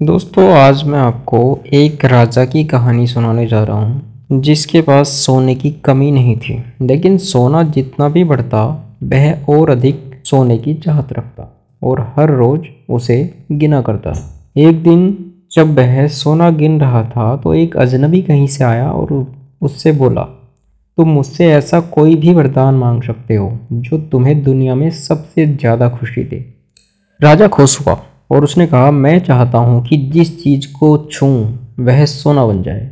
दोस्तों, आज मैं आपको एक राजा की कहानी सुनाने जा रहा हूँ, जिसके पास सोने की कमी नहीं थी, लेकिन सोना जितना भी बढ़ता, वह और अधिक सोने की चाहत रखता और हर रोज उसे गिना करता। एक दिन जब वह सोना गिन रहा था तो एक अजनबी कहीं से आया और उससे बोला, तुम मुझसे ऐसा कोई भी वरदान मांग सकते हो, जो तुम्हें दुनिया में सबसे ज़्यादा खुशी दे। राजा खुश हुआ और उसने कहा, मैं चाहता हूँ कि जिस चीज़ को छूँ, वह सोना बन जाए।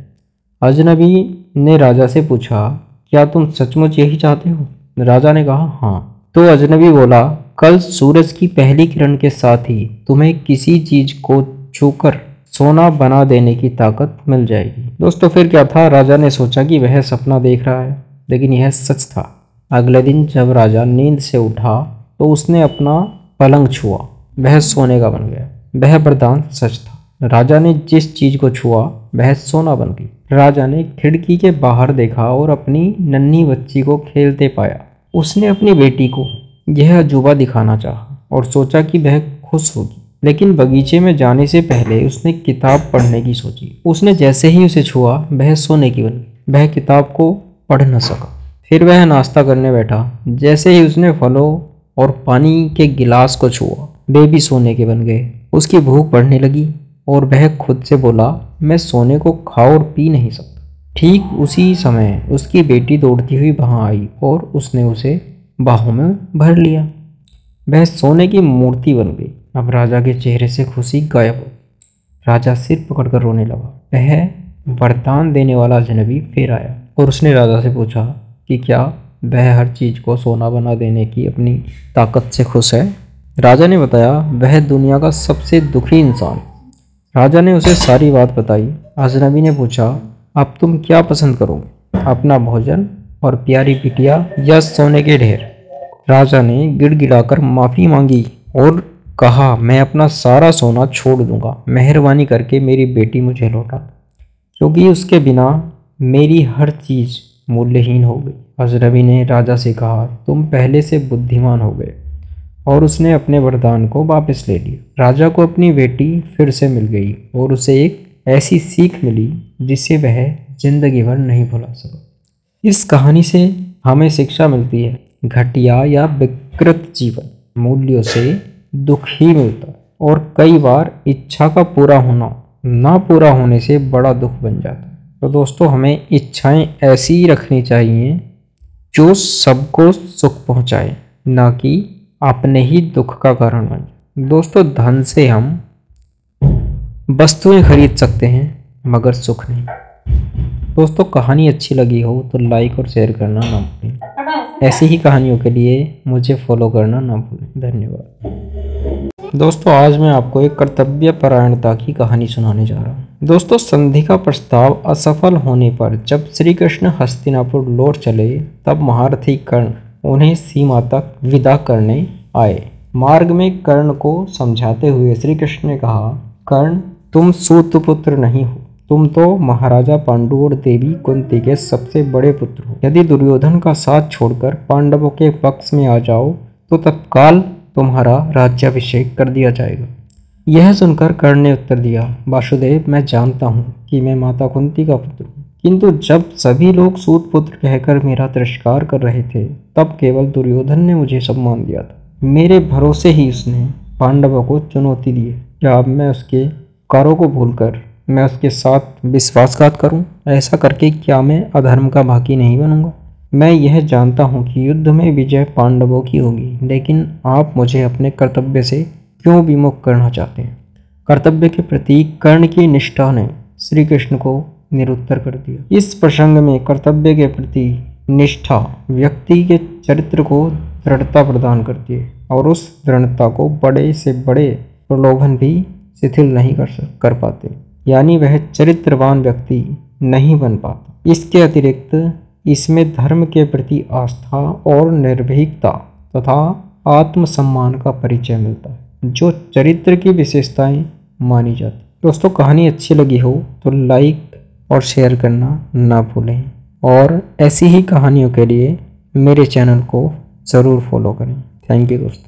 अजनबी ने राजा से पूछा, क्या तुम सचमुच यही चाहते हो? राजा ने कहा हाँ। तो अजनबी बोला, कल सूरज की पहली किरण के साथ ही तुम्हें किसी चीज़ को छूकर सोना बना देने की ताकत मिल जाएगी। दोस्तों, फिर क्या था? राजा ने सोचा कि वह सपना देख रहा है, लेकिन यह सच था। अगले दिन जब राजा नींद से उठा तो उसने अपना पलंग छुआ। वह सोने का बन गया। वह वरदान सच था। राजा ने जिस चीज़ को छुआ वह सोना बन गई। राजा ने खिड़की के बाहर देखा और अपनी नन्ही बच्ची को खेलते पाया। उसने अपनी बेटी को यह अजूबा दिखाना चाहा और सोचा कि वह खुश होगी। लेकिन बगीचे में जाने से पहले उसने किताब पढ़ने की सोची। उसने जैसे ही उसे छुआ वह सोने की बन वह किताब को पढ़ न सका। फिर वह नाश्ता करने बैठा। जैसे ही उसने फलों और पानी के गिलास को छुआ भी सोने के बन गए। उसकी भूख बढ़ने लगी और वह खुद से बोला, मैं सोने को खा और पी नहीं सकता। ठीक उसी समय उसकी बेटी दौड़ती हुई वहाँ आई और उसने उसे बाहों में भर लिया। वह सोने की मूर्ति बन गई। अब राजा के चेहरे से खुशी गायब हो राजा सिर पकड़कर रोने लगा। वह वरदान देने वाला अजनबी फिर आया और उसने राजा से पूछा कि क्या वह हर चीज़ को सोना बना देने की अपनी ताकत से खुश है? राजा ने बताया, वह दुनिया का सबसे दुखी इंसान। राजा ने उसे सारी बात बताई। अजनबी ने पूछा, अब तुम क्या पसंद करोगे? अपना भोजन और प्यारी पिटिया या सोने के ढेर? राजा ने गिड़गिड़ाकर माफ़ी मांगी और कहा, मैं अपना सारा सोना छोड़ दूँगा। मेहरबानी करके मेरी बेटी मुझे लौटा क्योंकि उसके बिना मेरी हर चीज़ मूल्यहीन हो गई। अजनबी ने राजा से कहा, तुम पहले से बुद्धिमान हो गए। और उसने अपने वरदान को वापस ले लिया। राजा को अपनी बेटी फिर से मिल गई और उसे एक ऐसी सीख मिली जिसे वह ज़िंदगी भर नहीं भुला सका। इस कहानी से हमें शिक्षा मिलती है। घटिया या विकृत जीवन मूल्यों से दुख ही मिलता है और कई बार इच्छा का पूरा होना, ना पूरा होने से बड़ा दुख बन जाता है। तो दोस्तों, हमें इच्छाएँ ऐसी रखनी चाहिए जो सबको सुख पहुँचाए, ना कि अपने ही दुख का कारण बन दोस्तों, धन से हम वस्तुएँ खरीद सकते हैं, मगर सुख नहीं। दोस्तों, कहानी अच्छी लगी हो तो लाइक और शेयर करना ना भूलें। ऐसी ही कहानियों के लिए मुझे फॉलो करना ना भूलें। धन्यवाद। दोस्तों, आज मैं आपको एक कर्तव्य परायणता की कहानी सुनाने जा रहा हूँ। दोस्तों, संधि का प्रस्ताव असफल होने पर जब श्री कृष्ण हस्तिनापुर लौट चले, तब महारथी कर्ण उन्हें सीमा तक विदा करने आए। मार्ग में कर्ण को समझाते हुए श्री कृष्ण ने कहा, कर्ण, तुम सूतपुत्र नहीं हो। तुम तो महाराजा पांडु और देवी कुंती के सबसे बड़े पुत्र हो। यदि दुर्योधन का साथ छोड़कर पांडवों के पक्ष में आ जाओ तो तत्काल तुम्हारा राज्याभिषेक कर दिया जाएगा। यह सुनकर कर्ण ने उत्तर दिया, वासुदेव, मैं जानता हूँ कि मैं माता कुंती का पुत्र हूँ। किंतु जब सभी लोग सूत पुत्र कहकर मेरा तिरस्कार कर रहे थे, तब केवल दुर्योधन ने मुझे सम्मान दिया था। मेरे भरोसे ही उसने पांडवों को चुनौती दी क्या अब मैं उसके कारों को भूलकर मैं उसके साथ विश्वासघात करूँ? ऐसा करके क्या मैं अधर्म का बाकी नहीं बनूँगा? मैं यह जानता हूँ कि युद्ध में विजय पांडवों की होगी, लेकिन आप मुझे अपने कर्तव्य से क्यों विमुख करना चाहते हैं? कर्तव्य के प्रति कर्ण की निष्ठा ने श्री कृष्ण को निरुत्तर कर दिया। इस प्रसंग में कर्तव्य के प्रति निष्ठा व्यक्ति के चरित्र को दृढ़ता प्रदान करती है और उस दृढ़ता को बड़े से बड़े प्रलोभन भी शिथिल नहीं कर कर पाते। यानी वह चरित्रवान व्यक्ति नहीं बन पाता। इसके अतिरिक्त इसमें धर्म के प्रति आस्था और निर्भीकता तथा आत्मसम्मान का परिचय मिलता है, जो चरित्र की विशेषताएँ मानी जाती दोस्तों, कहानी अच्छी लगी हो तो लाइक और शेयर करना ना भूलें। और ऐसी ही कहानियों के लिए मेरे चैनल को ज़रूर फॉलो करें। थैंक यू दोस्तों।